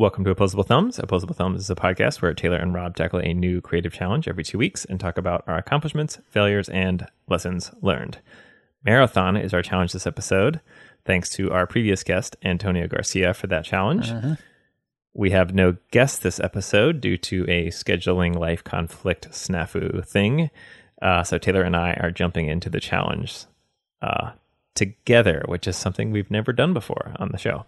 Welcome to Opposable Thumbs. Opposable Thumbs is a podcast where Taylor and Rob tackle a new creative challenge every two weeks and talk about our accomplishments, failures, and lessons learned. Marathon is our challenge this episode. Thanks to our previous guest, Antonio Garcia, for that challenge. We have no guest this episode due to a scheduling life conflict snafu thing. Uh, so Taylor and I are jumping into the challenge uh, together, which is something we've never done before on the show.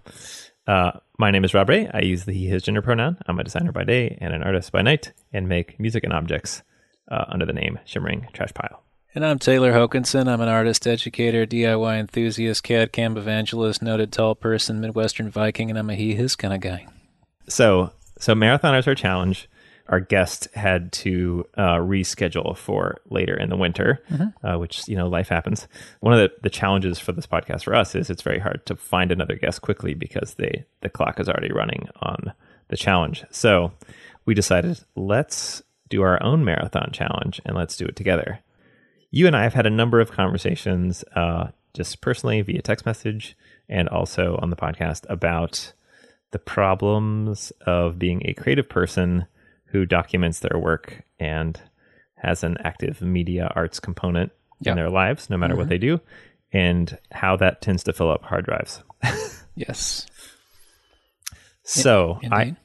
Uh, my name is Rob Ray. I use the he, his gender pronoun. I'm a designer by day and an artist by night and make music and objects uh, under the name Shimmering Trash Pile. And I'm Taylor Hokanson. I'm an artist, educator, DIY enthusiast, CAD CAM evangelist, noted tall person, Midwestern Viking, and I'm a he his kind of guy. So, so marathoners are challenge. Our guest had to uh, reschedule for later in the winter, uh, which you know life happens. One of the, the challenges for this podcast for us is it's very hard to find another guest quickly because they the clock is already running on the challenge. So we decided let's do our own marathon challenge and let's do it together. You and I have had a number of conversations, uh, just personally via text message and also on the podcast about the problems of being a creative person who documents their work and has an active media arts component Yeah. in their lives, no matter what they do, and how that tends to fill up hard drives. Yes. So I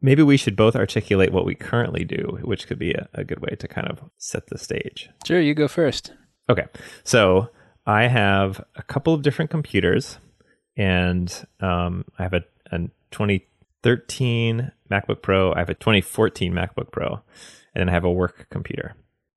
maybe we should both articulate what we currently do, which could be a, a good way to kind of set the stage. Sure, you go first. Okay. So I have a couple of different computers, and um, I have a, a 2013 MacBook Pro. I have a 2014 MacBook Pro, and then I have a work computer.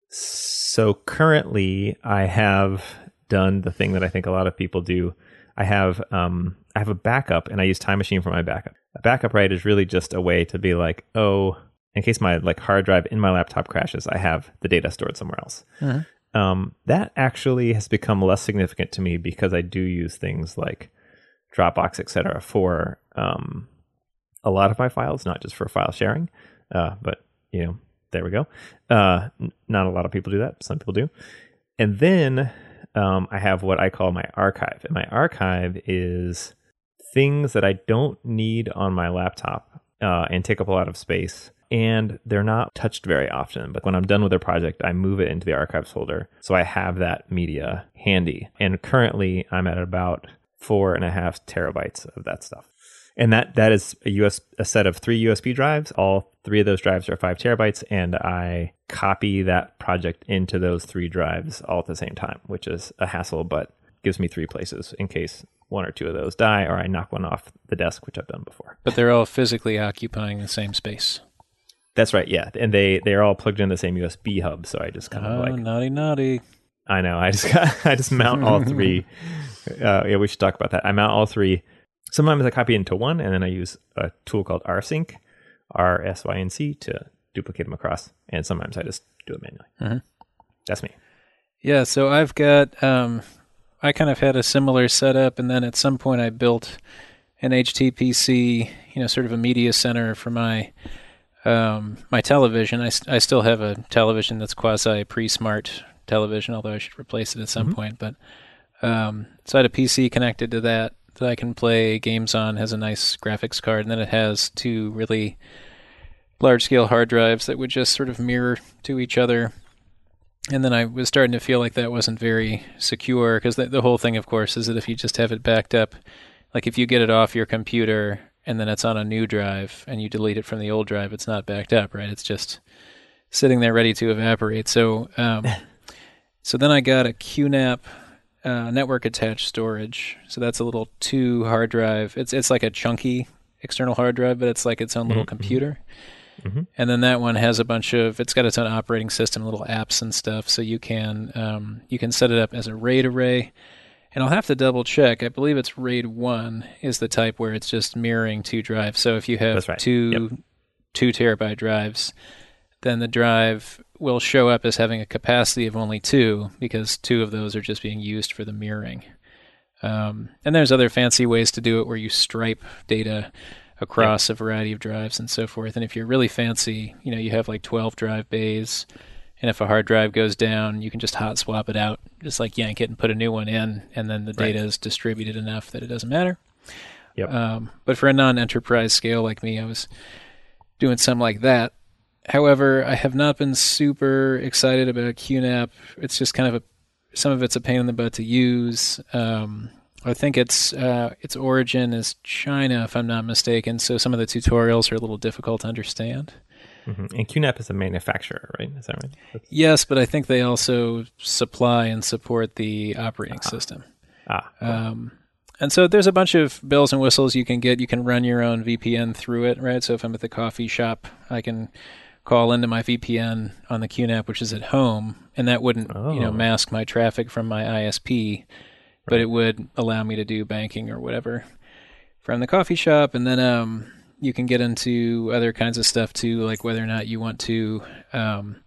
So currently, I have done the thing that I think a lot of people do. I have um, I have a backup, and I use Time Machine for my backup. A backup, right, is really just a way to be like, oh, in case my like hard drive in my laptop crashes, I have the data stored somewhere else um, that actually has become less significant to me because I do use things like Dropbox, etc., for um, a lot of my files, not just for file sharing. Uh, but you know, there we go. Uh, n- not a lot of people do that. Some people do. And then um, I have what I call my archive, and my archive is things that I don't need on my laptop uh, and take up a lot of space. And they're not touched very often. But when I'm done with a project, I move it into the archives folder. So I have that media handy. And currently, I'm at about four and a half terabytes of that stuff. And that that is a US a set of three USB drives. All three of those drives are five terabytes, and I copy that project into those three drives all at the same time, which is a hassle, but gives me three places in case one or two of those die or I knock one off the desk, which I've done before. But they're all physically occupying the same space. That's right, yeah. And they they're all plugged in the same USB hub, so I just kind of Oh, like naughty, naughty. I know. I just got, I just mount all three. Uh, yeah, we should talk about that. I mount all three. Sometimes I copy into one, and then I use a tool called rsync, R S Y N C, to duplicate them across. And sometimes I just do it manually. Mhm. That's me. Yeah, so I've got um I kind of had a similar setup and then at some point I built an HTPC, you know, sort of a media center for my um my television. I I still have a television that's quasi pre-smart television, although I should replace it at some point, but um so I had a PC connected to that that I can play games on, has a nice graphics card and then it has two really large scale hard drives that would just sort of mirror to each other and then I was starting to feel like that wasn't very secure because the, the whole thing, of course, is that if you just have it backed up, like if you get it off your computer and then it's on a new drive and you delete it from the old drive, it's not backed up, right? It's just sitting there ready to evaporate. So, um, so then I got a QNAP uh, network attached storage. So that's a little two hard drive. It's it's like a chunky external hard drive, but it's like its own little computer. And then that one has a bunch of it's got its own operating system, little apps and stuff. So you can um, you can set it up as a RAID array. And I'll have to double check. I believe it's RAID one is the type where it's just mirroring two drives. So if you have right. two two terabyte drives, then the drive will show up as having a capacity of only two because two of those are just being used for the mirroring. Um, and there's other fancy ways to do it where you stripe data across a variety of drives and so forth. And if you're really fancy, you know, you have like 12 drive bays. And if a hard drive goes down, you can just hot swap it out, just like yank it and put a new one in, and then the Right. data is distributed enough that it doesn't matter. Yep. Um, but for a non-enterprise scale like me, I was doing something like that. However, I have not been super excited about QNAP. It's just kind of a some of it's a pain in the butt to use. Um, I think its uh, its origin is China, if I'm not mistaken. So some of the tutorials are a little difficult to understand. hmm And QNAP is a manufacturer, right? Is that right? That's- Yes, but I think they also supply and support the operating system. ah. Um, and so there's a bunch of bells and whistles you can get. You can run your own VPN through it, right? So if I'm at the coffee shop, I can call into my VPN on the QNAP, which is at home, and that wouldn't, you know, Oh. mask my traffic from my ISP, but Right. it would allow me to do banking or whatever from the coffee shop. And then um, you can get into other kinds of stuff too, like whether or not you want to um,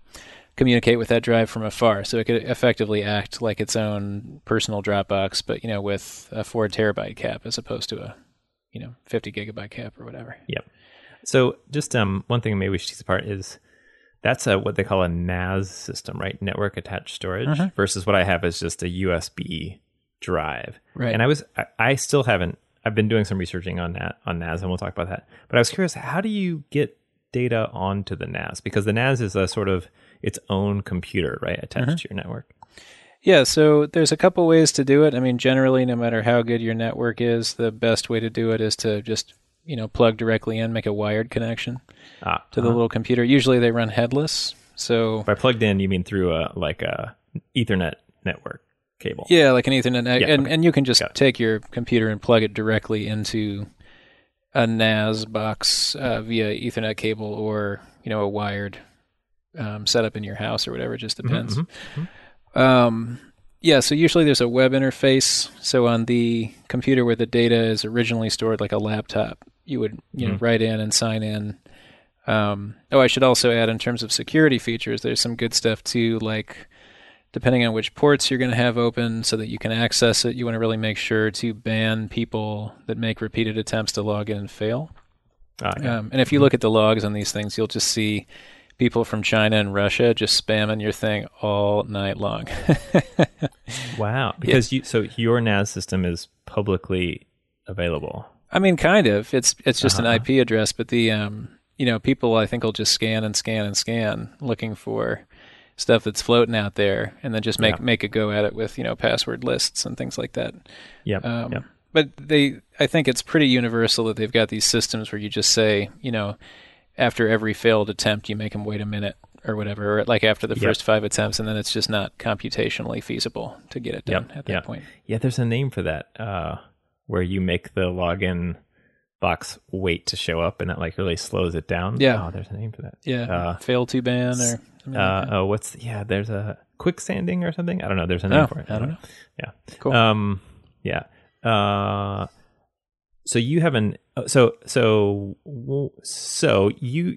communicate with that drive from afar. So it could effectively act like its own personal Dropbox, but you know, with a four terabyte cap as opposed to a you know 50 gigabyte cap or whatever. So just um, one thing maybe we should tease apart is that's a, what they call a NAS system, right? Network attached storage Mhm. versus what I have is just a USB drive. Right. And I was I, I still haven't I've been doing some researching on that on NAS and we'll talk about that. But I was curious, how do you get data onto the NAS? Because the NAS is a sort of its own computer, right, attached to your network. Yeah, so there's a couple ways to do it. I mean, generally, no matter how good your network is, the best way to do it is to just you know plug directly in, make a wired connection Ah, to the uh-huh. little computer. Usually, they run headless. So By plugged in, you mean through a like a Ethernet network cable. yeah, like an Ethernet, Yeah, and okay. and you can just take your computer and plug it directly into a NAS box uh, via Ethernet cable or you know a wired um, setup in your house or whatever. It just depends. mhm, Um, yeah, so usually there's a web interface. So on the computer where the data is originally stored, like a laptop, you would you know Mhm. write in and sign in. Um, oh, I should also add in terms of security features, there's some good stuff too, like depending on which ports you're going to have open so that you can access it, you want to really make sure to ban people that make repeated attempts to log in and fail. Ah, yeah. Um, and if you look at the logs on these things, you'll just see people from China and Russia just spamming your thing all night long. Wow, because you so your NAS system is publicly available. I mean, kind of. It's it's just Uh-huh. an IP address, but the um, you know, people I think will just scan and scan and scan looking for stuff that's floating out there, and then just make Yeah. make a go at it with you know password lists and things like that. Yep. Um, yep. But they, I think it's pretty universal that they've got these systems where you just say, you know, after every failed attempt, you make them wait a minute or whatever, or like after the Yep. first five attempts, and then it's just not computationally feasible to get it done Yep, at that yep. point. Yeah, there's a name for that, uh, where you make the login box wait to show up, and it like really slows it down. Yeah. oh, there's a name for that. Yeah, Uh, Fail2ban or Uh, like oh, what's yeah? There's a quicksanding or something. I don't know. There's a name Oh, for it. I don't know. Yeah. Cool. Um. Yeah. Uh. So you haven't. uh, So so so you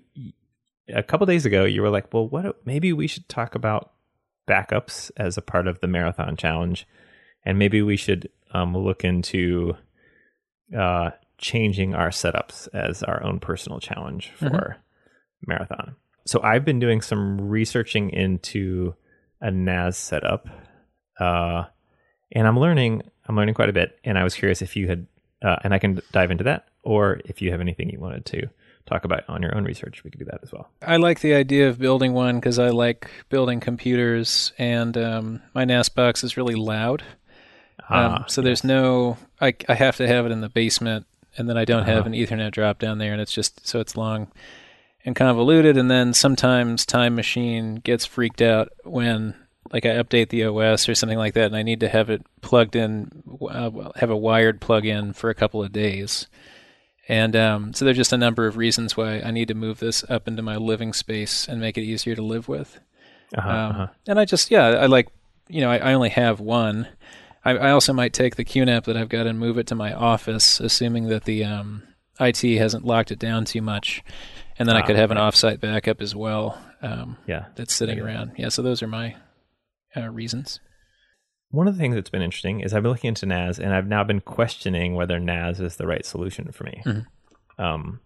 a couple days ago you were like, well, what? Maybe we should talk about backups as a part of the marathon challenge, and maybe we should um, we'll look into uh, changing our setups as our own personal challenge for marathon. So I've been doing some researching into a NAS setup, uh, and I'm learning. I'm learning quite a bit, and I was curious if you had, uh, and I can dive into that, or if you have anything you wanted to talk about on your own research, we could do that as well. I like the idea of building one because I like building computers, and um, my NAS box is really loud. Um, Ah, so there's no, I, I have to have it in the basement, and then I don't have Uh-huh. an Ethernet drop down there, and it's just so it's long and convoluted. And then sometimes Time Machine gets freaked out when, like, I update the OS or something like that, and I need to have it plugged in, uh, have a wired plug-in for a couple of days. And um, so there's just a number of reasons why I need to move this up into my living space and make it easier to live with. uh-huh, Um, uh-huh. And I just, yeah, I like, you know, I, I only have one. I, I also might take the QNAP that I've got and move it to my office, assuming that the um, IT hasn't locked it down too much. And then I Ah, could have an offsite backup as well um, yeah. that's sitting I around. Yeah, so those are my uh, reasons. One of the things that's been interesting is I've been looking into NAS, and I've now been questioning whether NAS is the right solution for me, Mhm. um,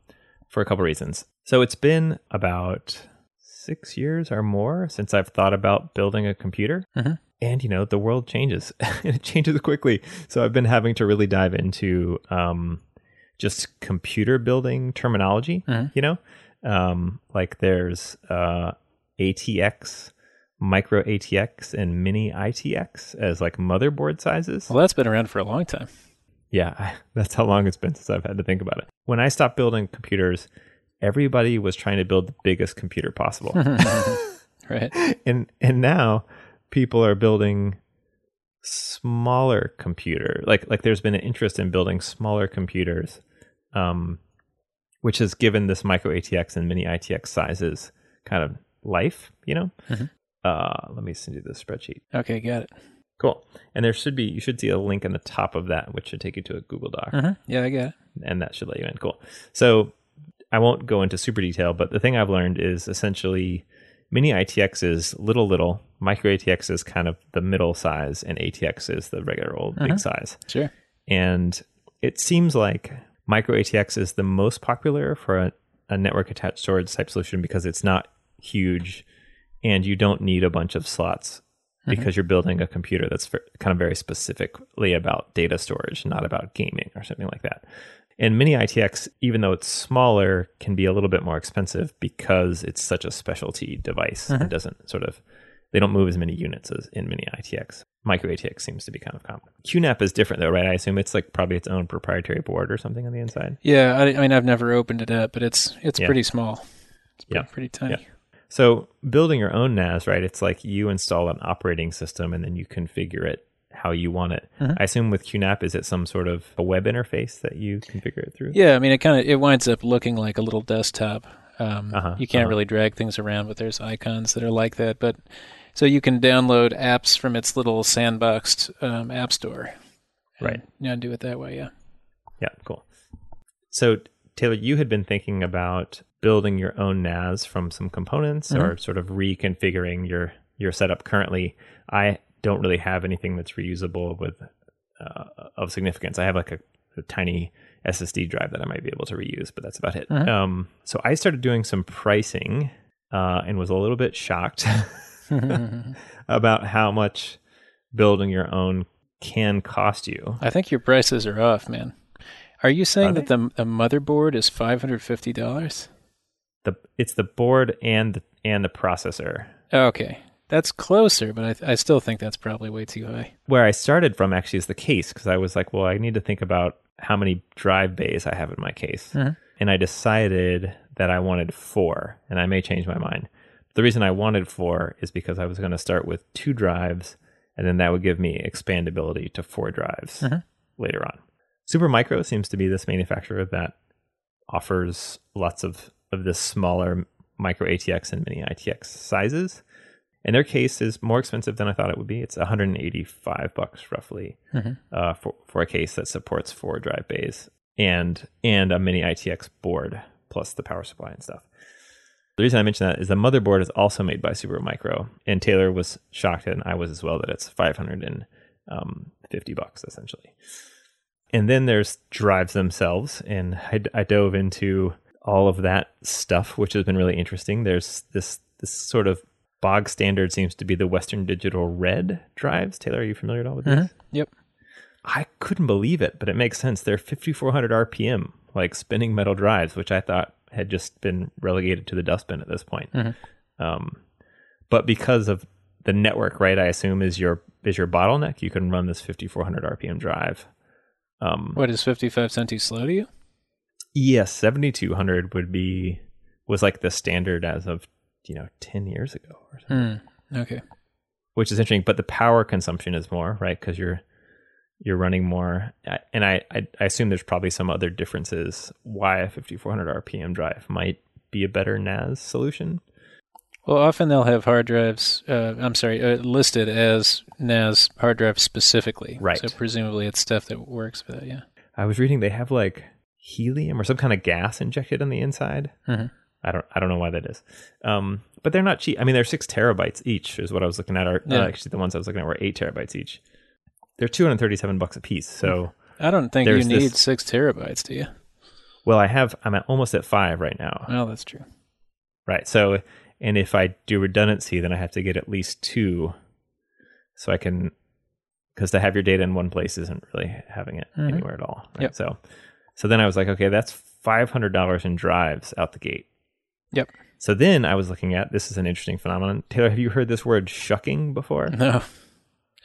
for a couple reasons. So it's been about six years or more since I've thought about building a computer, Mhm. And you know the world changes, and it changes quickly. So I've been having to really dive into um, just computer building terminology. Mhm. You know, um, like there's uh, ATX, micro ATX, and mini ITX as like motherboard sizes. Well, that's been around for a long time. Yeah, I, that's how long it's been since I've had to think about it. When I stopped building computers, everybody was trying to build the biggest computer possible. Right. and and now people are building smaller computer. Like like there's been an interest in building smaller computers um which has given this micro ATX and mini ITX sizes kind of life, you know? Mhm. Uh let me send you the spreadsheet. Okay, got it. Cool. And there should be you should see a link in the top of that which should take you to a Google Doc. Mhm. Yeah, I got it. and that should let you in. Cool. So I won't go into super detail, but the thing I've learned is essentially mini ITX is little little, micro ATX is kind of the middle size, and ATX is the regular old big uh-huh. size. Sure. And it seems like micro ATX is the most popular for a, a network attached storage type solution because it's not huge and you don't need a bunch of slots uh-huh. because you're building a computer that's kind of very specifically about data storage, not about gaming or something like that. And mini ITX, even though it's smaller, can be a little bit more expensive because it's such a specialty device and mm-hmm. doesn't sort of they don't move as many units as in mini ITX. Micro ATX seems to be kind of common. QNAP is different though, right? I assume it's like probably its own proprietary board or something on the inside. Yeah, I, I mean, I've never opened it up, but it's it's Yeah. pretty small. It's Yeah. pretty, pretty tiny. Yeah. So building your own NAS, right? It's like you install an operating system and then you configure it how you want it. Mhm. I assume with QNAP, is it some sort of a web interface that you configure it through? Yeah, I mean, it kind of it winds up looking like a little desktop. Um, Uh-huh, you can't uh-huh. really drag things around, but there's icons that are like that. But so you can download apps from its little sandboxed um, app store. And, Right. Yeah, do it that way. Yeah. Yeah, cool. So Taylor, you had been thinking about building your own NAS from some components or sort of reconfiguring your your setup currently. I don't really have anything that's reusable with uh, of significance. I have like a, a tiny SSD drive that I might be able to reuse, but that's about it. Mhm. Um, so I started doing some pricing uh, and was a little bit shocked about how much building your own can cost you. I think your prices are off, man. Are you saying Are that the, the motherboard is five hundred fifty dollars? the it's the board and the, and the processor. Okay, that's closer, but I, I still think that's probably way too high. Where I started from actually is the case because I was like, well, I need to think about how many drive bays I have in my case, Mhm. and I decided that I wanted four, and I may change my mind. The reason I wanted four is because I was going to start with two drives, and then that would give me expandability to four drives Mhm. later on. Supermicro seems to be this manufacturer that offers lots of of this smaller micro ATX and mini ITX sizes. And their case is more expensive than I thought it would be. It's 185 bucks roughly Mhm. uh, for for a case that supports four drive bays and and a mini ITX board plus the power supply and stuff. The reason I mention that is the motherboard is also made by Supermicro, and Taylor was shocked, and I was as well, that it's 550 bucks essentially. And then there's drives themselves, and I, I dove into all of that stuff, which has been really interesting. There's this this sort of bog standard seems to be the Western Digital Red drives. Taylor, are you familiar at all with these? Yep. I couldn't believe it, but it makes sense. They're 5400 RPM, like spinning metal drives, which I thought had just been relegated to the dustbin at this point. Mhm. Um, but because of the network, right? I assume is your is your bottleneck. You can run this 5400 RPM drive. Um, What is fifty five cent too slow to you? yes, 7200 would be was like the standard as of you know 10 years ago or something Hmm. Okay. which is interesting. But the power consumption is more, right? Because you're you're running more, and I, I I assume there's probably some other differences why a 5400 RPM drive might be a better NAS solution. Well, often they'll have hard drives. Uh, I'm sorry, uh, listed as NAS hard drive specifically. Right. So presumably it's stuff that works for that. Yeah. I was reading they have like helium or some kind of gas injected on the inside. Mhm. I don't I don't know why that is. Um, but they're not cheap. I mean, they're six terabytes each, is what I was looking at. Are uh, actually the ones I was looking at were eight terabytes each. They're 237 bucks a piece. So, I don't think you need this- six terabytes, do you? well, I have I'm at almost at five right now. Well, that's true. Right. So, and if I do redundancy, then I have to get at least two, so I can, because to have your data in one place isn't really having it Mhm. anywhere at all. Right? Yep. So, So then I was like, okay, that's five hundred dollars in drives out the gate. Yep. So then I was looking at this is an interesting phenomenon. Taylor, have you heard this word shucking before? No.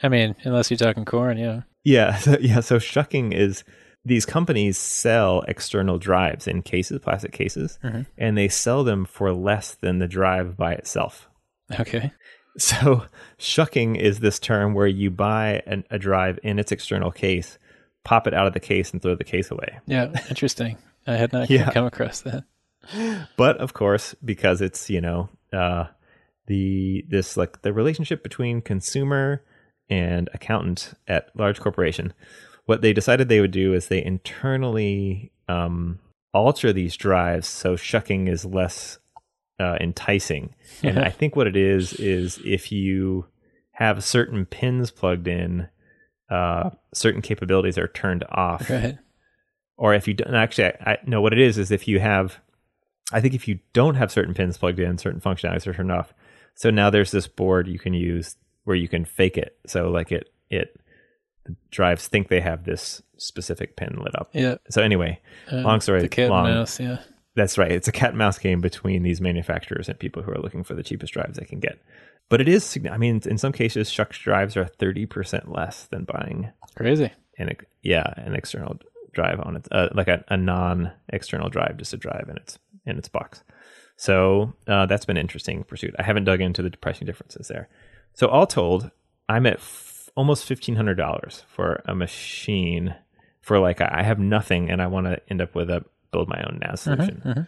I mean, unless you're talking corn, yeah. Yeah, so, yeah. So shucking is these companies sell external drives in cases, plastic cases, Mhm. and they sell them for less than the drive by itself. Okay. So shucking is this term where you buy an, a drive in its external case, pop it out of the case, and throw the case away. Yeah, interesting. I had not Yeah. come across that. But of course, because it's you know uh, the this like the relationship between consumer and accountant at large corporation, what they decided they would do is they internally um, alter these drives so shucking is less uh, enticing. And I think what it is is if you have certain pins plugged in, uh, certain capabilities are turned off Right. or if you don't actually I, I know what it is is if you have i think if you don't have certain pins plugged in certain functionalities are turned off so now there's this board you can use where you can fake it so like it it the drives think they have this specific pin lit up Yeah. so anyway Uh, long story The cat long and mouse, yeah. that's right it's a cat and mouse game between these manufacturers and people who are looking for the cheapest drives they can get but it is i mean in some cases shucks drives are 30% less than buying Crazy. an yeah an external drive on it uh, like a, a non-external drive just a drive in its in its box so uh, that's been an interesting pursuit i haven't dug into the pricing differences there so all told i'm at f- almost $1500 for a machine for like i have nothing and i want to end up with a build my own nas solution mhm.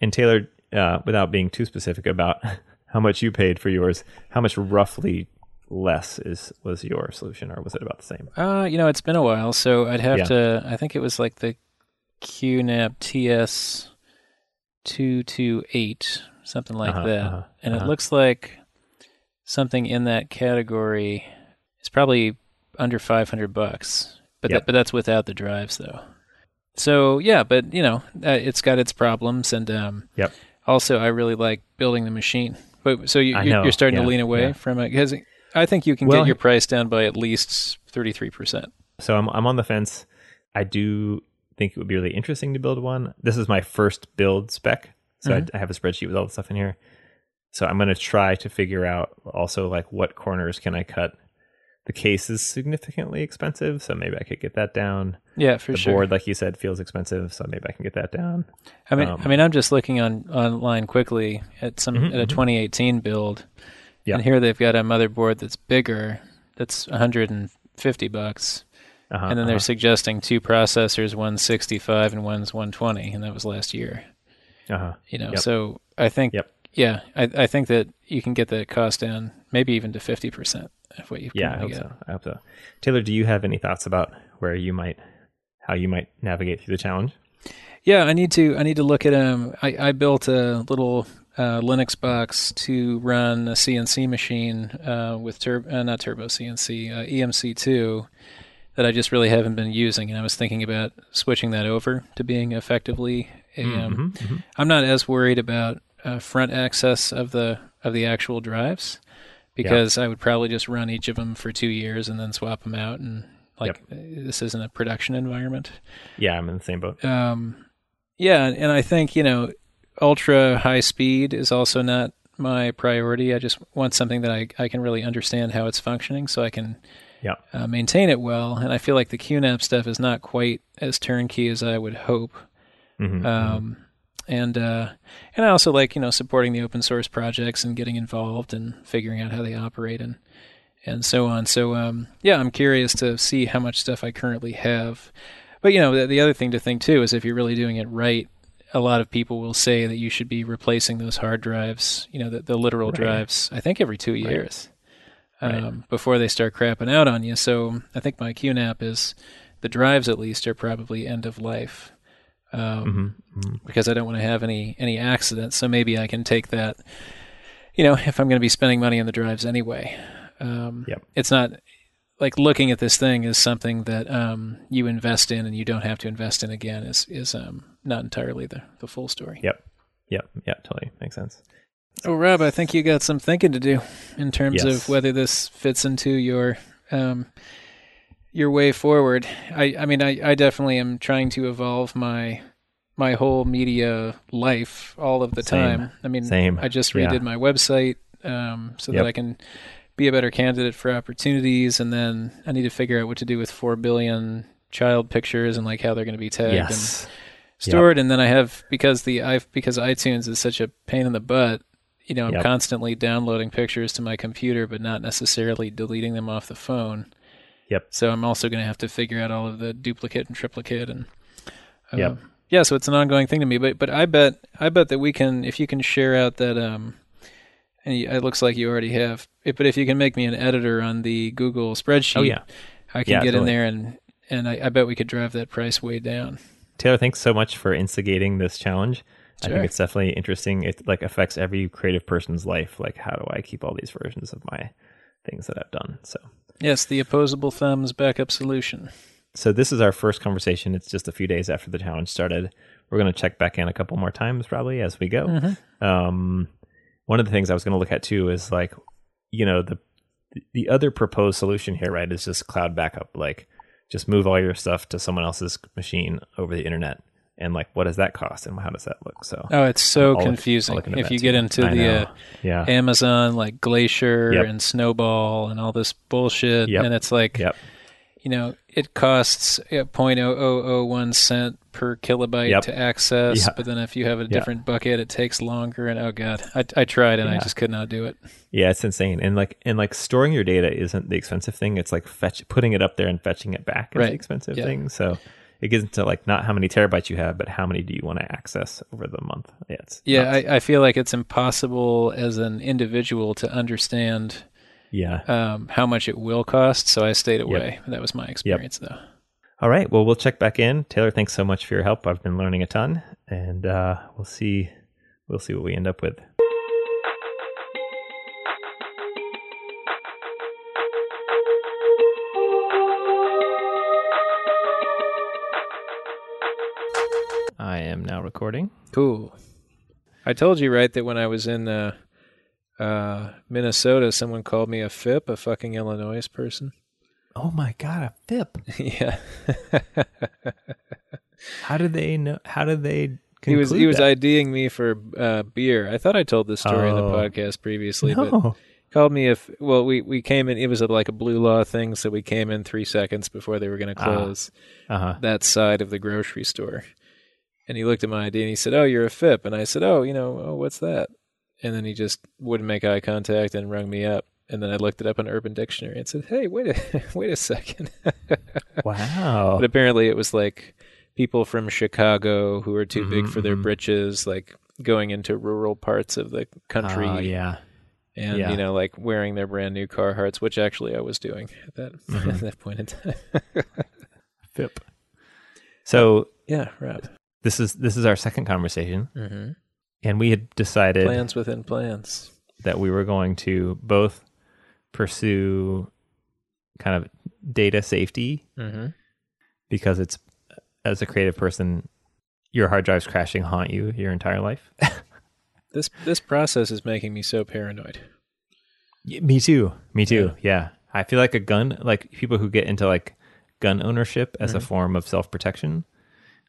and taylor uh, without being too specific about how much you paid for yours how much roughly less is was your solution or was it about the same Uh, you know, it's been a while, so I'd have Yeah. to. I think it was like the QNAP TS two two eight, something like Uh-huh, that. uh-huh, and uh-huh. it looks like something in that category is probably under five hundred bucks. But Yep. that, but that's without the drives, though. So yeah, but you know, uh, it's got its problems, and um, Yep. also I really like building the machine. But so you, you're starting yeah, to lean away yeah. from it because I think you can Well, get your price down by at least thirty three percent. So I'm I'm on the fence. I do think it would be really interesting to build one. This is my first build spec, so Mhm. I, I have a spreadsheet with all the stuff in here. So I'm going to try to figure out also like what corners can I cut. The case is significantly expensive, so maybe I could get that down. Yeah, for the sure. board, like you said, feels expensive, so maybe I can get that down. I mean, um, I mean, I'm just looking on online quickly at some Mhm, at a mhm. 2018 build, Yeah. and here they've got a motherboard that's bigger, that's 150 bucks, Uh-huh, and then they're uh-huh. suggesting two processors, one's 65 and one's 120, and that was last year. uh-huh. You know, Yep. so I think, Yep. yeah, I, I think that you can get the cost down, maybe even to 50 percent of what you can Yeah, I hope get. so. I hope so. Taylor, do you have any thoughts about where you might, how you might navigate through the challenge? Yeah, I need to. I need to look at um. I, I built a little uh, Linux box to run a CNC machine uh, with tur- uh, not Turbo CNC uh, EMC2 that I just really haven't been using, and I was thinking about switching that over to being effectively. A, um, Mhm, mhm. I'm not as worried about uh, front access of the of the actual drives because I would probably just run each of them for two years and then swap them out and. Like uh, this isn't a production environment. Yeah, I'm in the same boat. Um, yeah, and I think you know, ultra high speed is also not my priority. I just want something that I I can really understand how it's functioning, so I can Yeah. uh, maintain it well. And I feel like the QNAP stuff is not quite as turnkey as I would hope. Mhm, mhm. Um, and uh, and I also like you know supporting the open source projects and getting involved and figuring out how they operate and and so on. So um, yeah, I'm curious to see how much stuff I currently have. But you know, the, the other thing to think too is if you're really doing it right, a lot of people will say that you should be replacing those hard drives, you know, the, the literal Right. drives. I think every two years Right. Um, before they start crapping out on you. So I think my QNAP is the drives at least are probably end of life. Um, Mhm, mhm. because I don't want to have any any accidents. So maybe I can take that. You know, if I'm going to be spending money on the drives anyway, um, Yep. it's not like looking at this thing is something that um, you invest in and you don't have to invest in again. Is is um, not entirely the the full story. Yep. Yep. Yep. Totally makes sense. Oh, Rob, I think you got some thinking to do in terms Yes. of whether this fits into your um, your way forward. I, I mean, I, I definitely am trying to evolve my my whole media life all of the Same. time. I mean, Same. I just Yeah. redid my website um, so Yep. that I can be a better candidate for opportunities, and then I need to figure out what to do with four billion child pictures and like how they're going to be tagged and Yes. stored. And then I have because the i because iTunes is such a pain in the butt. You know, I'm Yep. constantly downloading pictures to my computer, but not necessarily deleting them off the phone. Yep. So I'm also going to have to figure out all of the duplicate and triplicate and uh, Yep. yeah. So it's an ongoing thing to me. But but I bet I bet that we can if you can share out that um, and it looks like you already have. But if you can make me an editor on the Google spreadsheet, Oh yeah. I can Yeah, get in there and and I, I bet we could drive that price way down. Taylor, thanks so much for instigating this challenge. I think it's definitely interesting. It like affects every creative person's life. Like, how do I keep all these versions of my things that I've done? So, Yes, the opposable thumbs backup solution. so this is our first conversation. It's just a few days after the challenge started. We're going to check back in a couple more times probably as we go. Mm-hmm. Um, one of the things I was going to look at too is like, you know, the the other proposed solution here, right, is just cloud backup. Like, just move all your stuff to someone else's machine over the internet, and like, what does that cost, and how does that look? So, Oh, it's so I'll confusing. Look if you too. get into I the uh, yeah, Amazon like Glacier Yep. and Snowball and all this bullshit, Yep. and it's like, yep, you know, it costs uh, 0.0001 cent per kilobyte to access, but then if you have a different bucket, it takes longer. And oh god, I, I tried and I just could not do it. yeah, it's insane. And like, and like, storing your data isn't the expensive thing. It's like fetch putting it up there and fetching it back is Right. the expensive thing. So. It gets into like not how many terabytes you have, but how many do you want to access over the month? Yeah, Yeah. I, I feel like it's impossible as an individual to understand yeah. um, how much it will cost. So I stayed away. That was my experience, though. All right. Well, we'll check back in. Taylor, thanks so much for your help. I've been learning a ton, and uh, we'll see. We'll see what we end up with. Am now recording. Cool. I told you right that when I was in uh, uh, Minnesota, someone called me a FIP, a fucking Illinois person. Oh my god, a FIP! yeah, How did they know? How did they? he was he was that? IDing me for uh, beer. I thought I told this story in the Oh. podcast previously, but called me if well we we came in. It was a, like a blue law thing, so we came in three seconds before they were going to Ah. close Uh huh. that side of the grocery store. And he looked at my ID and he said, "Oh, you're a FIP." And I said, "Oh, you know, oh, what's that?" And then he just wouldn't make eye contact and rung me up. And then I looked it up in Urban Dictionary and said, "Hey, wait a wait a second. Wow. but apparently, it was like people from Chicago who are too big Mhm, for their mhm. britches, like going into rural parts of the country, Oh, yeah. and yeah. you know, like wearing their brand new Carhartts, which actually I was doing at that Mhm. at that point in time. FIP. So yeah, right. This is this is our second conversation, hmm and we had decided Plans within plans. that we were going to both pursue kind of data safety Mm-hmm. because it's as a creative person your hard drives crashing haunt you your entire life This this process is making me so paranoid. Y- me too me too yeah. i feel like a gun like people who get into like gun ownership as a Mhm. form of self-protection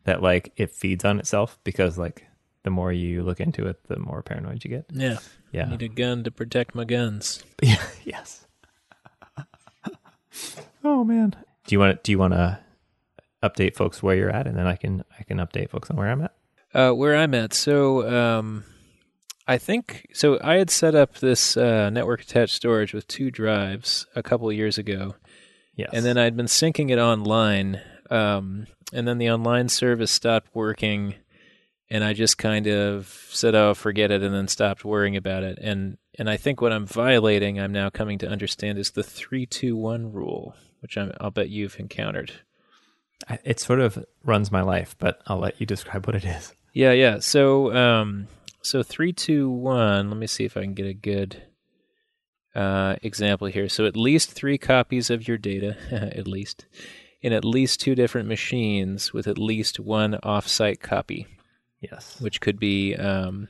that like it feeds on itself because like the more you look into it the more paranoid you get Yeah. yeah I Need a gun to protect my guns. Yeah. Yes. oh man. Do you want do you want to update folks where you're at, and then I can I can update folks on where I'm at. Uh, where I'm at, so um, I think so. I had set up this uh, network attached storage with two drives a couple of years ago, Yes. and then I'd been syncing it online, um, and then the online service stopped working, and I just kind of said, "Oh, forget it," and then stopped worrying about it. And and I think what I'm violating, I'm now coming to understand, is the three two one rule, which I'm, I'll bet you've encountered. It sort of runs my life, but I'll let you describe what it is. Yeah, yeah. So, um, so three, two, one. Let me see if I can get a good uh, example here. So, at least three copies of your data, at least, in at least two different machines with at least one off-site copy, Yes. which could be um,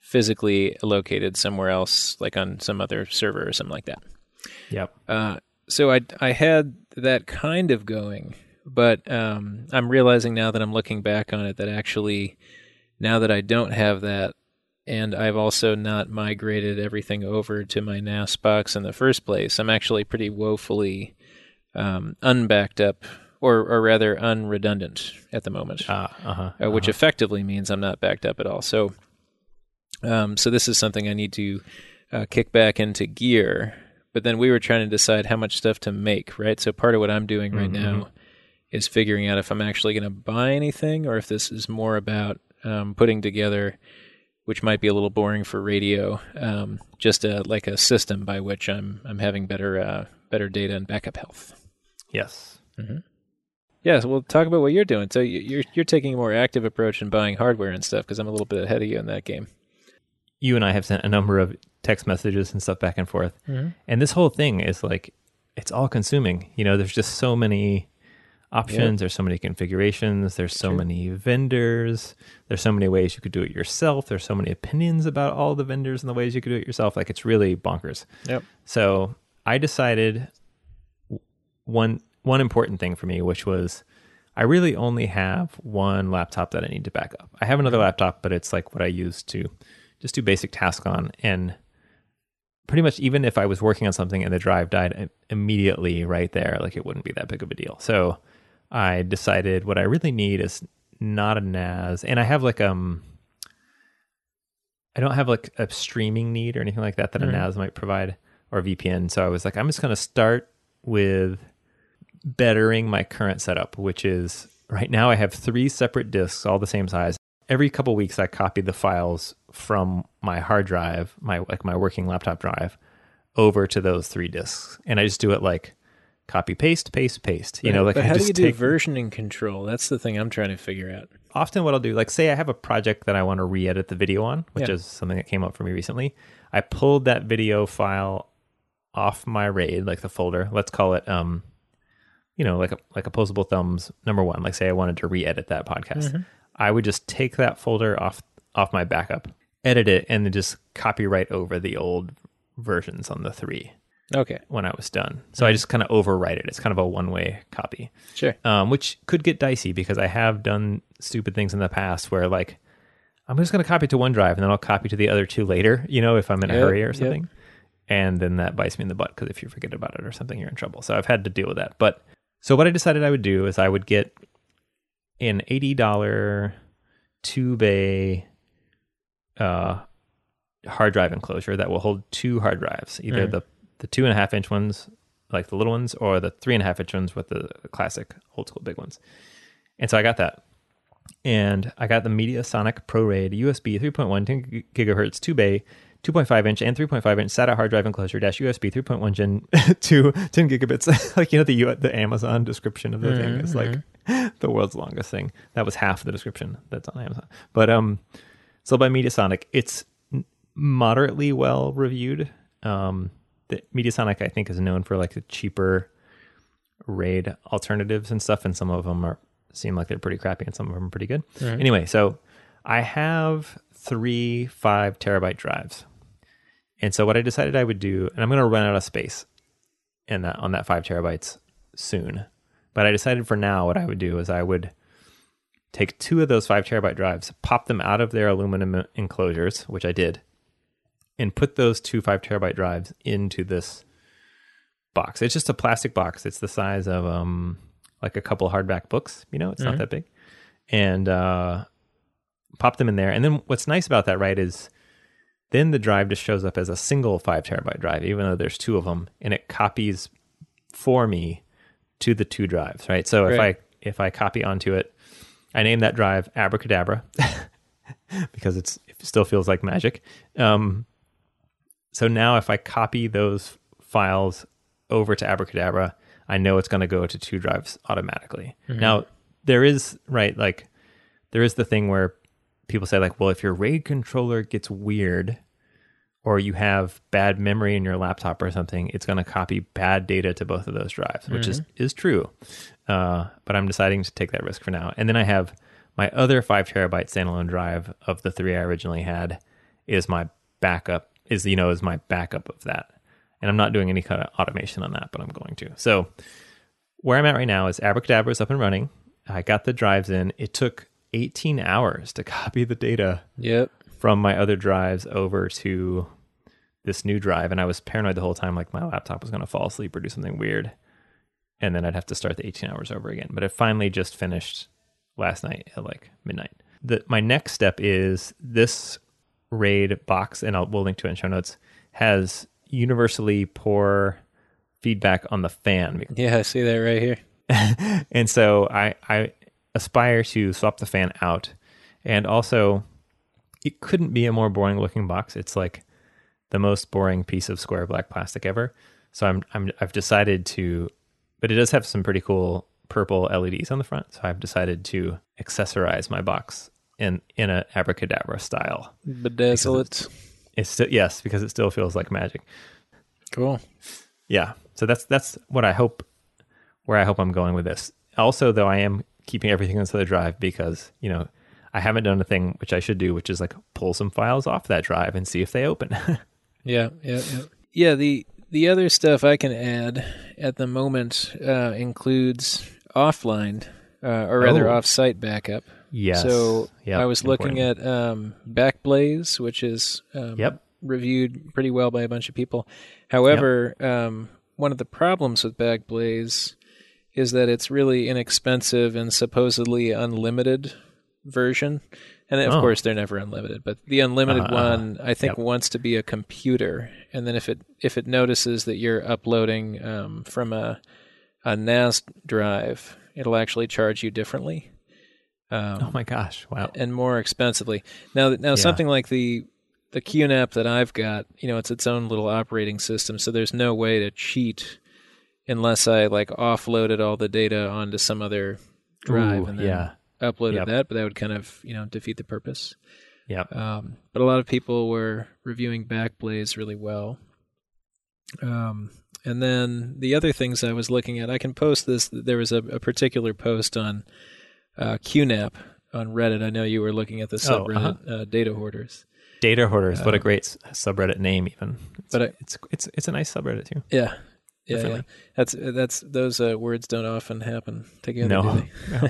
physically located somewhere else, like on some other server or something like that. Yep. Uh, so I I had that kind of going, but um, I'm realizing now that I'm looking back on it that actually, now that I don't have that, and I've also not migrated everything over to my NAS box in the first place, I'm actually pretty woefully um, unbacked up, or, or rather unredundant at the moment, Ah, uh-huh, uh, which effectively means I'm not backed up at all. So, um, so this is something I need to uh, kick back into gear. But then we were trying to decide how much stuff to make, right? So part of what I'm doing right now is figuring out if I'm actually going to buy anything or if this is more about um, putting together, which might be a little boring for radio, um, just a, like a system by which I'm I'm having better uh, better data and backup health. Yes. Mm-hmm. Yeah, so we'll talk about what you're doing. So you- you're you're taking a more active approach in buying hardware and stuff because I'm a little bit ahead of you in that game. You and I have sent a number of text messages and stuff back and forth. Mm-hmm. And this whole thing is like, it's all consuming. You know, there's just so many options, there's so many configurations, there's so many vendors, there's so many ways you could do it yourself, there's so many opinions about all the vendors and the ways you could do it yourself. Like, it's really bonkers. Yep. So I decided one one important thing for me, which was I really only have one laptop that I need to back up. I have another laptop, but it's like what I use to just do basic tasks on. And pretty much, even if I was working on something and the drive died immediately right there, like it wouldn't be that big of a deal. So I decided what I really need is not a NAS, and I have like um. I don't have like a streaming need or anything like that that a NAS might provide or a VPN. So I was like, I'm just going to start with bettering my current setup, which is right now I have three separate disks, all the same size. Every couple weeks, I copy the files from my hard drive, my like my working laptop drive, over to those three disks, and I just do it like copy paste paste paste. You know, like but I how do you do versioning control? That's the thing I'm trying to figure out. often what I'll do, like say I have a project that I want to re-edit the video on, which Yeah. is something that came up for me recently. I pulled that video file off my RAID, like the folder. Let's call it, um, you know, like a like opposable thumbs number one. Like say I wanted to re-edit that podcast, I would just take that folder off off my backup, edit it, and then just copy right over the old versions on the three Okay, when I was done. So I just kind of overwrite it. It's kind of a one way copy sure. um, which could get dicey because I have done stupid things in the past where like I'm just going to copy to one drive and then I'll copy to the other two later, you know, if I'm in a Yep, hurry or yep. something. And then that bites me in the butt because if you forget about it or something, you're in trouble. So I've had to deal with that. But so what I decided I would do is I would get an $80 two bay uh, hard drive enclosure that will hold two hard drives, either Mhm. the, the two and a half inch ones, like the little ones, or the three and a half inch ones with the classic old school big ones. And so I got that. And I got the Mediasonic ProRAID USB 3.1 10 gigahertz 2 bay 2.5 inch and 3.5 inch SATA hard drive enclosure dash USB 3.1 Gen 2 10 gigabits. like you know the U- the Amazon description of the thing is like the world's longest thing. That was half the description that's on Amazon. But um, so by Mediasonic, it's moderately well reviewed. Um, the Mediasonic I think is known for like the cheaper RAID alternatives and stuff, and some of them are seem like they're pretty crappy, and some of them are pretty good. Anyway, so I have three five terabyte drives, and so what I decided I would do, and I'm going to run out of space in that on that five terabytes soon, but I decided for now what I would do is I would take two of those five terabyte drives, pop them out of their aluminum enclosures, which I did, and put those two five terabyte drives into this box. It's just a plastic box. It's the size of um like a couple hardback books. You know, it's not that big, and uh, pop them in there. And then what's nice about that, right, is then the drive just shows up as a single five terabyte drive, even though there's two of them, and it copies for me to the two drives, right? So if I if I copy onto it, I name that drive Abracadabra because it's it still feels like magic. Um, so now if I copy those files over to Abracadabra, I know it's going to go to two drives automatically. Now there is right like there is the thing where people say like, well, if your RAID controller gets weird or you have bad memory in your laptop or something, it's going to copy bad data to both of those drives, which is is true. Uh, but I'm deciding to take that risk for now. And then I have my other five terabyte standalone drive of the three I originally had is my backup is you know is my backup of that and i'm not doing any kind of automation on that but i'm going to so where I'm at right now is Abracadabra is up and running. I got the drives in. It took 18 hours to copy the data Yep. from my other drives over to this new drive, and I was paranoid the whole time, like my laptop was going to fall asleep or do something weird, and then I'd have to start the 18 hours over again. But it finally just finished last night at like midnight. The, my next step is this RAID box, and I'll we'll link to it in show notes. Has universally poor feedback on the fan, Yeah, I see that right here. and so I I aspire to swap the fan out, and also it couldn't be a more boring looking box. It's like the most boring piece of square black plastic ever. So I'm I'm I've decided to, but it does have some pretty cool purple LEDs on the front. So I've decided to accessorize my box in in a abracadabra style. Uh, Bedazzle it. It's still yes because it still feels like magic. Cool. Yeah. So that's that's what I hope where I hope I'm going with this. Also though I am keeping everything inside the drive because, you know, I haven't done a thing which I should do, which is like pull some files off that drive and see if they open. Yeah, yeah, yeah. Yeah, the the other stuff I can add at the moment uh, includes offline uh, or rather Oh. off-site backup. yes. So Yep, I was looking important. at um, Backblaze, which is um, Yep. reviewed pretty well by a bunch of people. However, um, one of the problems with Backblaze is that it's really inexpensive and supposedly unlimited version. And of Oh. course, they're never unlimited. But the unlimited Uh, one, I think, yep. wants to be a computer. And then if it if it notices that you're uploading um, from a a NAS drive, it'll actually charge you differently. Um, Oh my gosh. Wow. and more expensively. Now, now something like the the QNAP that I've got, you know, it's its own little operating system, so there's no way to cheat unless I like offloaded all the data onto some other drive Ooh, and then yeah. uploaded Yep. that. But that would kind of you know defeat the purpose. Yeah. Um, but a lot of people were reviewing Backblaze really well. Um, and then the other things I was looking at, I can post this. There was a, a particular post on uh, QNAP on Reddit. I know you were looking at the Oh, subreddit uh, Data Hoarders. Data hoarders. what a Uh, great subreddit name even. It's, but I- it's it's it's a nice subreddit too. Yeah, yeah, yeah. That's that's those uh, words don't often happen together. No. do they?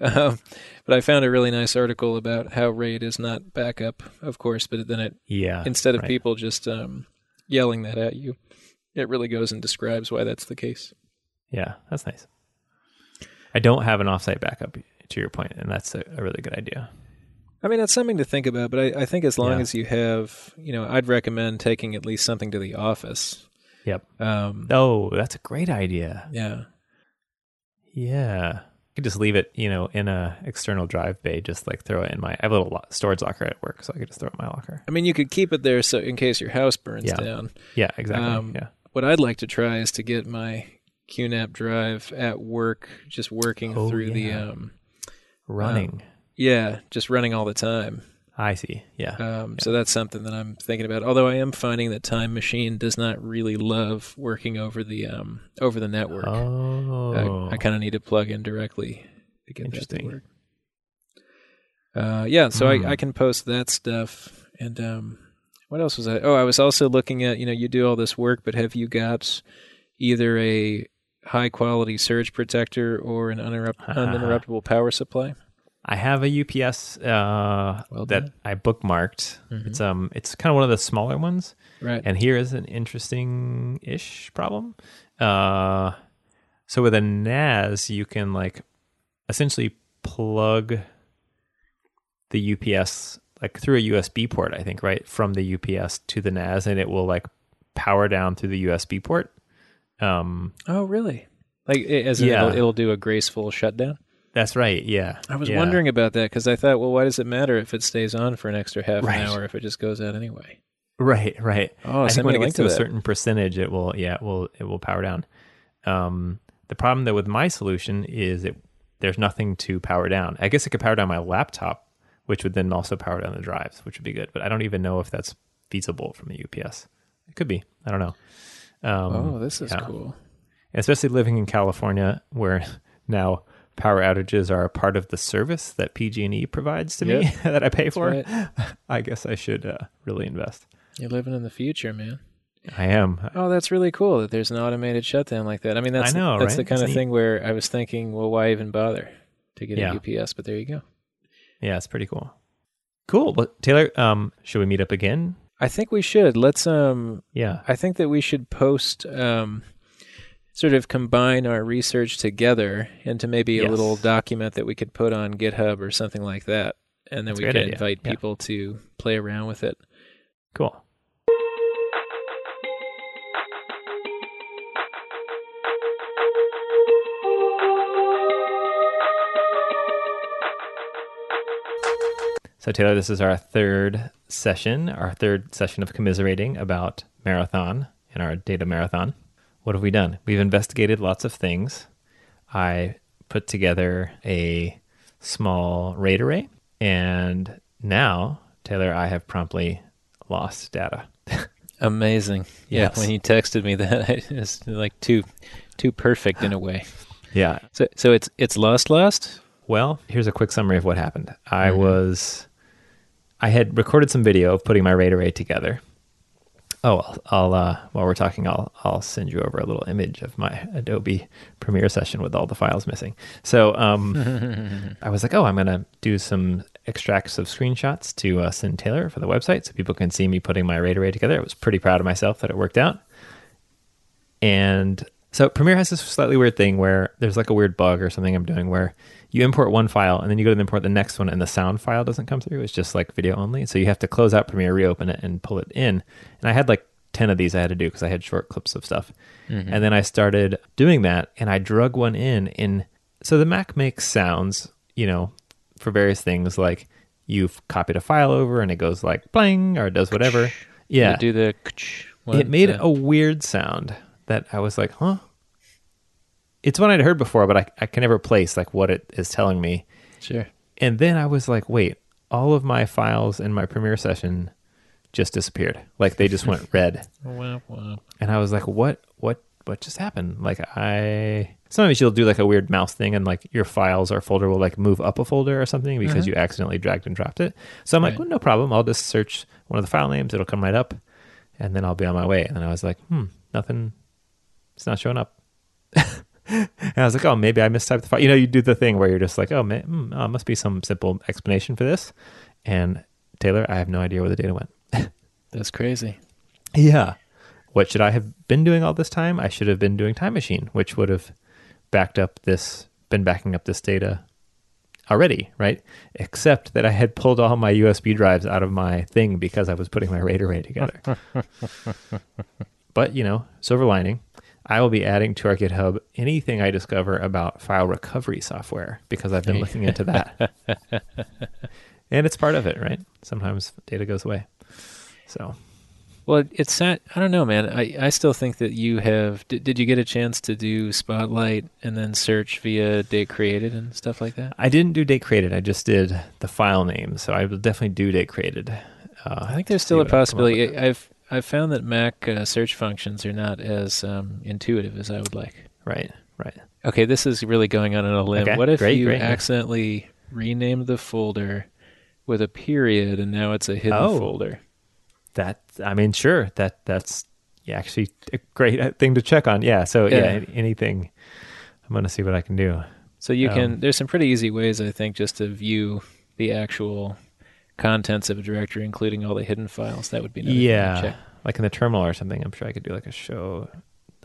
um, but I found a really nice article about how RAID is not backup, of course. But then it Yeah. instead of right. people just um, yelling that at you, it really goes and describes why that's the case. Yeah, that's nice. I don't have an offsite backup to your point, and that's a, a really good idea. I mean, it's something to think about, but I, I think as long Yeah. as you have, you know, I'd recommend taking at least something to the office. Yep. Um, Oh, that's a great idea. yeah. Yeah. I could just leave it, you know, in a external drive bay, just like throw it in my I have a little lo- storage locker at work, so I could just throw it in my locker. I mean, you could keep it there so in case your house burns Yeah. down. Yeah, exactly. Um, yeah. What I'd like to try is to get my QNAP drive at work, just working Oh, through the, um, Running. yeah, just running all the time. I see. Yeah. Um, So that's something that I'm thinking about. Although I am finding that Time Machine does not really love working over the um, over the network. oh. I, I kind of need to plug in directly to get that to Interesting. work. Uh, yeah, so Hmm. I, I can post that stuff. And um, what else was I? Oh, I was also looking at you know you do all this work, but have you got either a high quality surge protector or an uninterrupt- uninterruptible power supply? I have a UPS uh, Well that. I bookmarked. Mhm. It's um, it's kind of one of the smaller ones. Right. And here is an interesting ish problem. Uh, so with a NAS, you can like essentially plug the UPS like through a USB port, I think, right from the UPS to the NAS, and it will like power down through the USB port. Um, oh, really? Like as Yeah. it'll, it'll do a graceful shutdown. That's right. Yeah, I was Yeah. wondering about that because I thought, well, why does it matter if it stays on for an extra half Right. an hour if it just goes out anyway? Right, right. Oh, I think when it gets to to a certain percentage, it will, yeah, it will, it will power down. Um, the problem though with my solution is it there's nothing to power down. I guess it could power down my laptop, which would then also power down the drives, which would be good. But I don't even know if that's feasible from the UPS. It could be. I don't know. Um, oh, this is yeah. cool. especially living in California, where now power outages are a part of the service that PG&E provides to me that I pay for. right. I guess I should uh, really invest. You're living in the future, man. I am. Oh, that's really cool that there's an automated shutdown like that. I mean, that's I know, that's right? the kind It's of neat. thing where I was thinking, well, why even bother to get Yeah. a UPS? But there you go. Yeah, it's pretty cool. Cool. Well, Taylor, um, should we meet up again? I think we should. Let's um Yeah. I think that we should post um sort of combine our research together into maybe a little document that we could put on GitHub or something like that. And then That's we could idea. invite Yeah. people to play around with it. Cool. So, Taylor, this is our third session, our third session of commiserating about marathon and our data marathon. What have we done? We've investigated lots of things. I put together a small RAID array, and now, Taylor, I have promptly lost data. Amazing. Yeah, Yes. when you texted me that it's like too too perfect in a way. Yeah. So so it's it's lost lost? Well, here's a quick summary of what happened. I Mhm. was, I had recorded some video of putting my RAID array together. Oh, I'll, I'll uh, while we're talking, I'll I'll send you over a little image of my Adobe Premiere session with all the files missing. So um, I was like, oh, I'm gonna do some extracts of screenshots to uh, send Taylor for the website, so people can see me putting my RAID array together. I was pretty proud of myself that it worked out. And so Premiere has this slightly weird thing where there's like a weird bug or something I'm doing where you import one file and then you go to import the next one and the sound file doesn't come through. It's just like video only. So you have to close out Premiere, reopen it, and pull it in. And I had like 10 of these I had to do because I had short clips of stuff. And then I started doing that and I drug one in. in so the Mac makes sounds, you know, for various things like you've copied a file over and it goes like blang or it does whatever. Yeah You do the it made the- a weird sound that I was like, huh? It's one I'd heard before, but I, I can never place like what it is telling me. Sure. And then I was like, wait, all of my files in my Premiere session just disappeared. Like they just went red. Wow, wow. And I was like, what what what just happened? Like I sometimes you'll do like a weird mouse thing and like your files or folder will like move up a folder or something because Mhm. you accidentally dragged and dropped it. So I'm like, well, no problem. I'll just search one of the file names, it'll come right up, and then I'll be on my way. And then I was like, hmm, nothing it's not showing up. and I was like, oh, maybe I mistyped the file. You know, you do the thing where you're just like, oh, man, hmm, oh, must be some simple explanation for this. And Taylor, I have no idea where the data went. That's crazy. Yeah. What should I have been doing all this time? I should have been doing Time Machine, which would have backed up this, been backing up this data already, right? Except that I had pulled all my USB drives out of my thing because I was putting my RAID array together. but, you know, silver lining, I will be adding to our GitHub anything I discover about file recovery software because I've been looking into that. and it's part of it, right? Sometimes data goes away. So, Well, it's not. I don't know, man. I, I still think that you have. Did, did you get a chance to do Spotlight and then search via date created and stuff like that? I didn't do date created. I just did the file name. So I will definitely do date created. Uh, I think there's still a what I come up possibility. I've I've found that Mac uh, search functions are not as um, intuitive as I would like. Right, right. Okay, this is really going on in a limb. Okay, what if great, you great. accidentally renamed the folder with a period and now it's a hidden Oh. folder? That I mean, sure. That that's yeah, actually a great uh, thing to check on. Yeah. So yeah, Yeah. anything. I'm gonna see what I can do. So you Um, can. There's some pretty easy ways, I think, just to view the actual contents of a directory, including all the hidden files. That would be yeah, like in the terminal or something. I'm sure I could do like a show,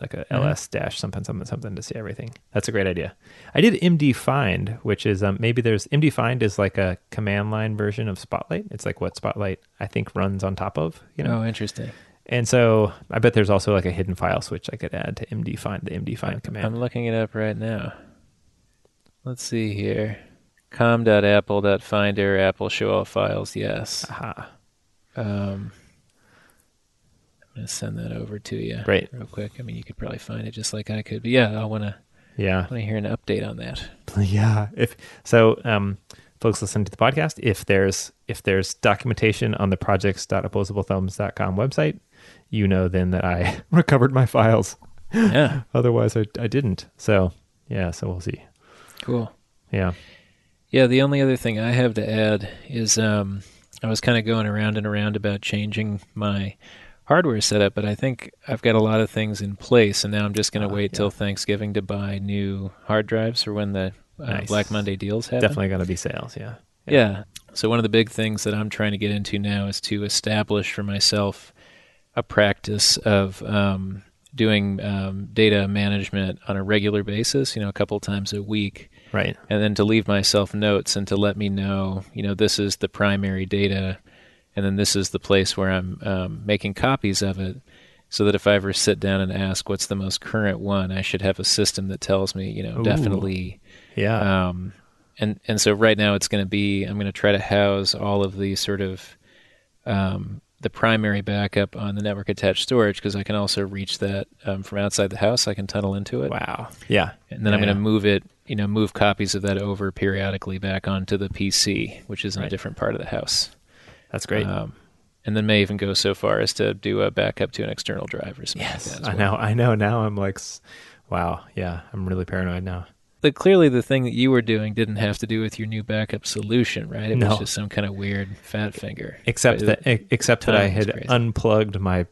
like a Mhm. ls dash something something something to see everything. That's a great idea. I did mdfind, which is um, maybe there's mdfind is like a command line version of Spotlight. It's like what Spotlight I think runs on top of. You know. Oh, interesting. And so I bet there's also like a hidden file switch I could add to mdfind the mdfind command. I'm looking it up right now. Let's see here. com.apple.finder apple show all files. Yes. Aha. Um, I'm gonna send that over to you Great. real quick. I mean, you could probably find it just like I could. But yeah, I wanna Yeah. want to hear an update on that. Yeah. If so, um, folks listening to the podcast, if there's if there's documentation on the projects.opposablethumbs.com website, you know then that I recovered my files. Yeah. Otherwise, I, I didn't. So yeah. So we'll see. Cool. Yeah. Yeah, the only other thing I have to add is um, I was kind of going around and around about changing my hardware setup, but I think I've got a lot of things in place, and now I'm just going to Ah, wait yeah. till Thanksgiving to buy new hard drives for when the uh, Nice. Black Monday deals happen. Definitely going to be sales. Yeah. Yeah. So one of the big things that I'm trying to get into now is to establish for myself a practice of um, doing um, data management on a regular basis. You know, a couple times a week, Right. and then to leave myself notes and to let me know, you know, this is the primary data, and then this is the place where I'm um, making copies of it. So that if I ever sit down and ask what's the most current one, I should have a system that tells me, you know, Ooh. definitely Yeah. um, and and so right now it's going to be I'm going to try to house all of the sort of um, the primary backup on the network attached storage because I can also reach that um, from outside the house. I can tunnel into it, wow. Yeah. and then I'm going to yeah. move it, you know, move copies of that over periodically back onto the PC, which is in Right. a different part of the house. That's great. Um, and then may even go so far as to do a backup to an external drive or something yes. like that. as I know. I know. Now I'm like, wow. Yeah. I'm really paranoid now. But clearly, the thing that you were doing didn't have to do with your new backup solution, right? It No. was just some kind of weird fat finger. Except But that, except that I had crazy. unplugged my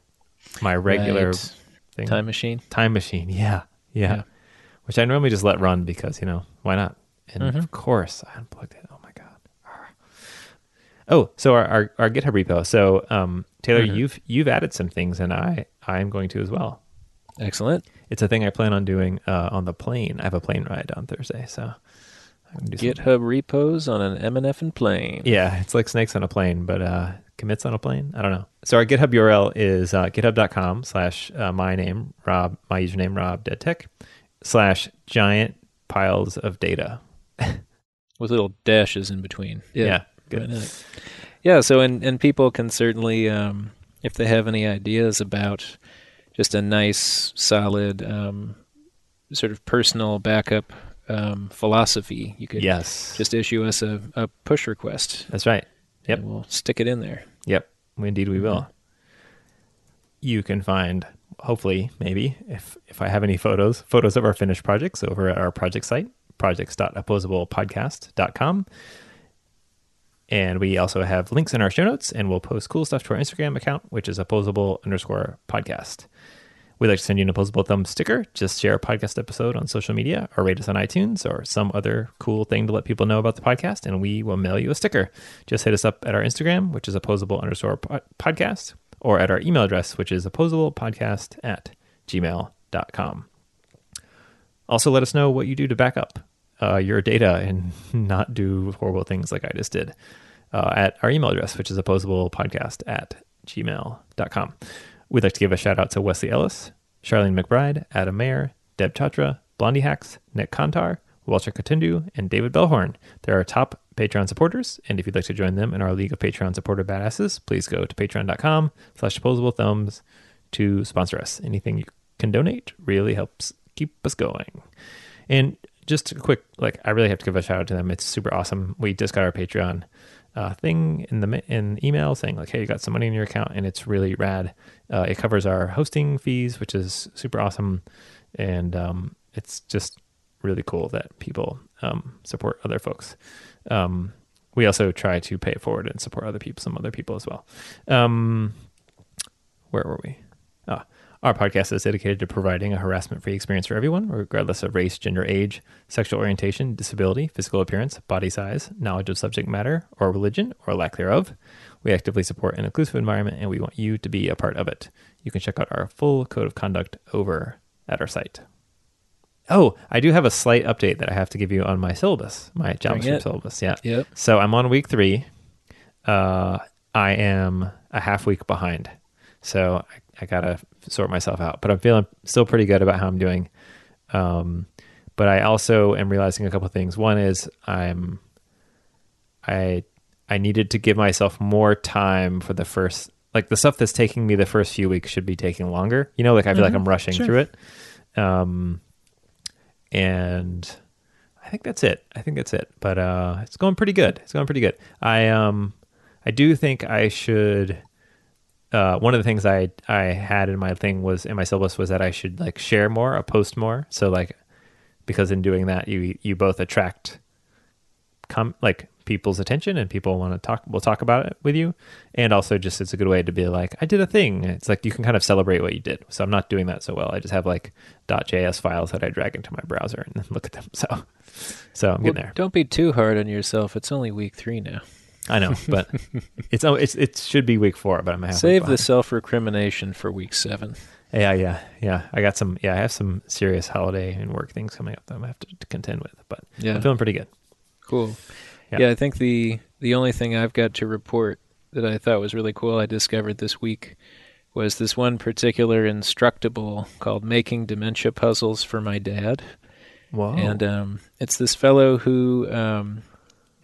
my regular Right. thing. time machine. time machine. Yeah, yeah, Yeah. Which I normally just let run because you know why not? And Mhm. of course I unplugged it. Oh my god. Oh, so our, our, our GitHub repo. So um, Taylor, Mhm. you've you've added some things, and I I am going to as well. Excellent. It's a thing I plan on doing uh, on the plane. I have a plane ride on Thursday, so I'm gonna do some- GitHub repos on an M and F and plane. Yeah, it's like snakes on a plane, but uh, commits on a plane. I don't know. So our GitHub URL is uh, github.com slash uh, my name Rob, my username Rob Dead Tech slash giant piles of data. with little dashes in between. Yeah, Good. good. Yeah. So, and and people can certainly, um, if they have any ideas about just a nice, solid, um, sort of personal backup um, philosophy, you could Yes, just issue us a, a push request. that's right. Yep. We'll stick it in there. Yep, indeed we will. You can find, hopefully, maybe if if I have any photos, photos of our finished projects over at our project site, projects.opposablepodcast.com. And we also have links in our show notes, and we'll post cool stuff to our Instagram account, which is opposable underscore podcast. We'd like to send you an opposable thumb sticker. Just share a podcast episode on social media or rate us on iTunes or some other cool thing to let people know about the podcast, and we will mail you a sticker. Just hit us up at our Instagram, which is opposable underscore podcast, or at our email address, which is opposablepodcast at gmail.com. Also, let us know what you do to back up uh, your data and not do horrible things like I just did uh, at our email address, which is opposablepodcast at gmail.com. We'd like to give a shout out to Wesley Ellis, Charlene McBride, Adam Mayer, Deb Chatra, Blondie Hacks, Nik Kantar, Walter Kitundu, and David Bellhorn. They're our top Patreon supporters, and if you'd like to join them in our League of Patreon supporter badasses, please go to patreon.com slash opposable thumbs to sponsor us. Anything you can donate really helps keep us going. And just a quick, like, I really have to give a shout out to them. It's super awesome. We just got our Patreon uh, thing in the in email saying like, hey, you got some money in your account, and it's really rad. Uh, it covers our hosting fees, which is super awesome, and um, it's just really cool that people um, support other folks. Um, we also try to pay it forward and support other people, some other people as well. Um, where were we? Ah, our podcast is dedicated to providing a harassment free experience for everyone, regardless of race, gender, age, sexual orientation, disability, physical appearance, body size, knowledge of subject matter, or religion, or lack thereof. We actively support an inclusive environment and we want you to be a part of it. You can check out our full code of conduct over at our site. Oh, I do have a slight update that I have to give you on my syllabus, my JavaScript syllabus. Yeah. Yep. So I'm on week three. Uh, I am a half week behind. So I, I got to sort myself out, but I'm feeling still pretty good about how I'm doing. Um, but I also am realizing a couple of things. One is I'm, I, I needed to give myself more time for the first, like the stuff that's taking me the first few weeks should be taking longer. You know, like I feel like Mhm. I'm rushing Sure. through it. Um, and I think that's it. I think that's it. But uh, it's going pretty good. It's going pretty good. I um, I do think I should. Uh, one of the things I I had in my thing was in my syllabus was that I should like share more, or post more. So like, because in doing that, you you both attract, com like people's attention and people want to talk we'll talk about it with you and also just it's a good way to be like i did a thing it's like you can kind of celebrate what you did so i'm not doing that so well i just have like js files that i drag into my browser and then look at them so so i'm Well, getting there Don't be too hard on yourself. It's only week three now. i know but it's oh it's it should be week four but i'm halfway Save the self recrimination for week seven. yeah yeah yeah i got some yeah i have some serious holiday and work things coming up that i'm gonna have to, to contend with but Yeah. i'm feeling pretty good Cool. Yeah. Yeah. I think the the only thing I've got to report that I thought was really cool I discovered this week was this one particular instructable called Making Dementia Puzzles for My Dad. Whoa. And um, it's this fellow who um,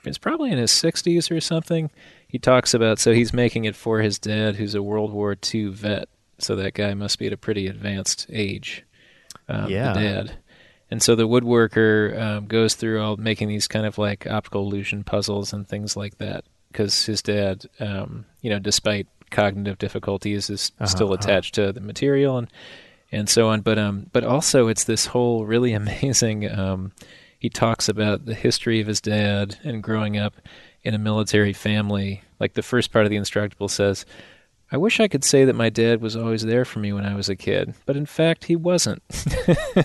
is probably in his 60s or something. He talks about, so he's making it for his dad, who's a World War II vet. So that guy must be at a pretty advanced age. Um, Yeah. The dad. And so the woodworker um, goes through all making these kind of like optical illusion puzzles and things like that because his dad, um, you know, despite cognitive difficulties, is Uh-huh, still uh-huh. attached to the material and and so on. But um, but also it's this whole really amazing. Um, he talks about the history of his dad and growing up in a military family. Like the first part of the instructable says, I wish I could say that my dad was always there for me when I was a kid, but in fact he wasn't.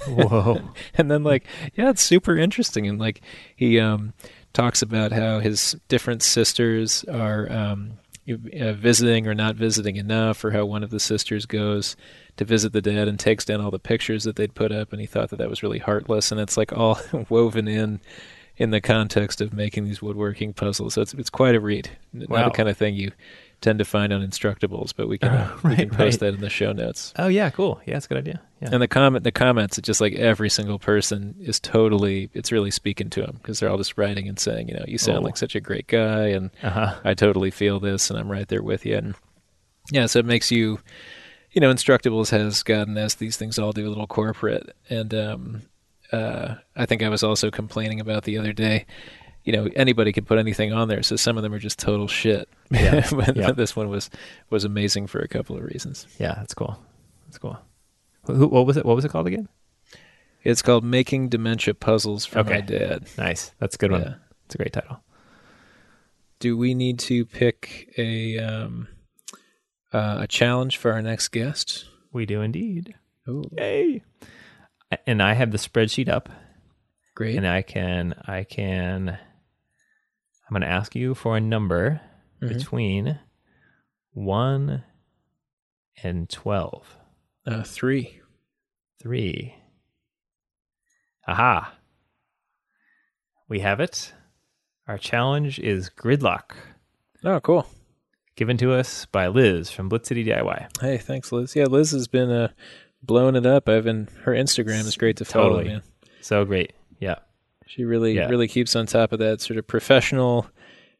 Whoa. and then like, yeah, it's super interesting and like he um talks about how his different sisters are um uh, visiting or not visiting enough or how one of the sisters goes to visit the dad and takes down all the pictures that they'd put up and he thought that that was really heartless and it's like all woven in in the context of making these woodworking puzzles so it's it's quite a read Wow. not the kind of thing you tend to find on instructables but we can, Uh, we can post right. that in the show notes Oh yeah, cool. Yeah, it's a good idea. Yeah. and the comment, the comments, it's just like every single person is totally, it's really speaking to them because they're all just writing and saying, you know, you sound Oh. like such a great guy, and Uh-huh. I totally feel this, and I'm right there with you. And yeah, so it makes you, you know, Instructables has gotten as these things all do a little corporate, and um, uh, I think I was also complaining about the other day. You know, anybody could put anything on there, so some of them are just total shit. Yeah. but Yeah. this one was was amazing for a couple of reasons. Yeah, that's cool. That's cool. Who, what was it? What was it called again? It's called Making Dementia Puzzles for Okay. My Dad. Nice. That's a good Yeah. one. It's a great title. Do we need to pick a um, uh, a challenge for our next guest? We do indeed. Ooh, Yay! And I have the spreadsheet up, great. and I can I can I'm going to ask you for a number Mhm. between one and twelve. Uh, three. Three. Aha! We have it. Our challenge is gridlock, Oh, cool. given to us by Liz from Blitz City DIY. Hey, thanks, Liz. Yeah, Liz has been uh, blowing it up. I've been her Instagram is great to follow. Totally. Man, So great. She really Yeah. really keeps on top of that sort of professional,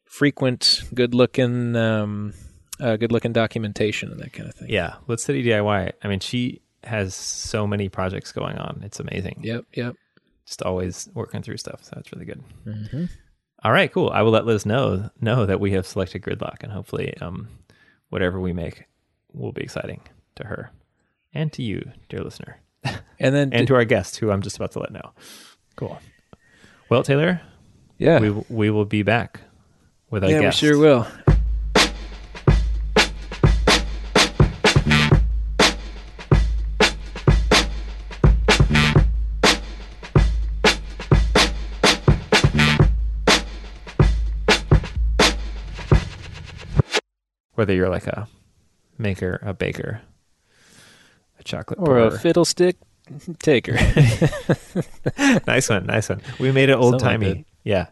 frequent, good looking, um, uh, good looking documentation and that kind of thing. Yeah. Blitz City DIY. I mean, she has so many projects going on. It's amazing. Yep. Yep. Just always working through stuff. So that's really good. hmm All right, cool. I will let Liz know know that we have selected gridlock, and hopefully, um, whatever we make will be exciting to her and to you, dear listener, And then and to our guest, who I'm just about to let know. Cool. Well, Taylor, yeah, we we will be back with our yeah, guest. we sure will. Whether you're like a maker, a baker, a chocolate Or a pourer. Fiddlestick her. nice one, nice one. We made it old timey. yeah,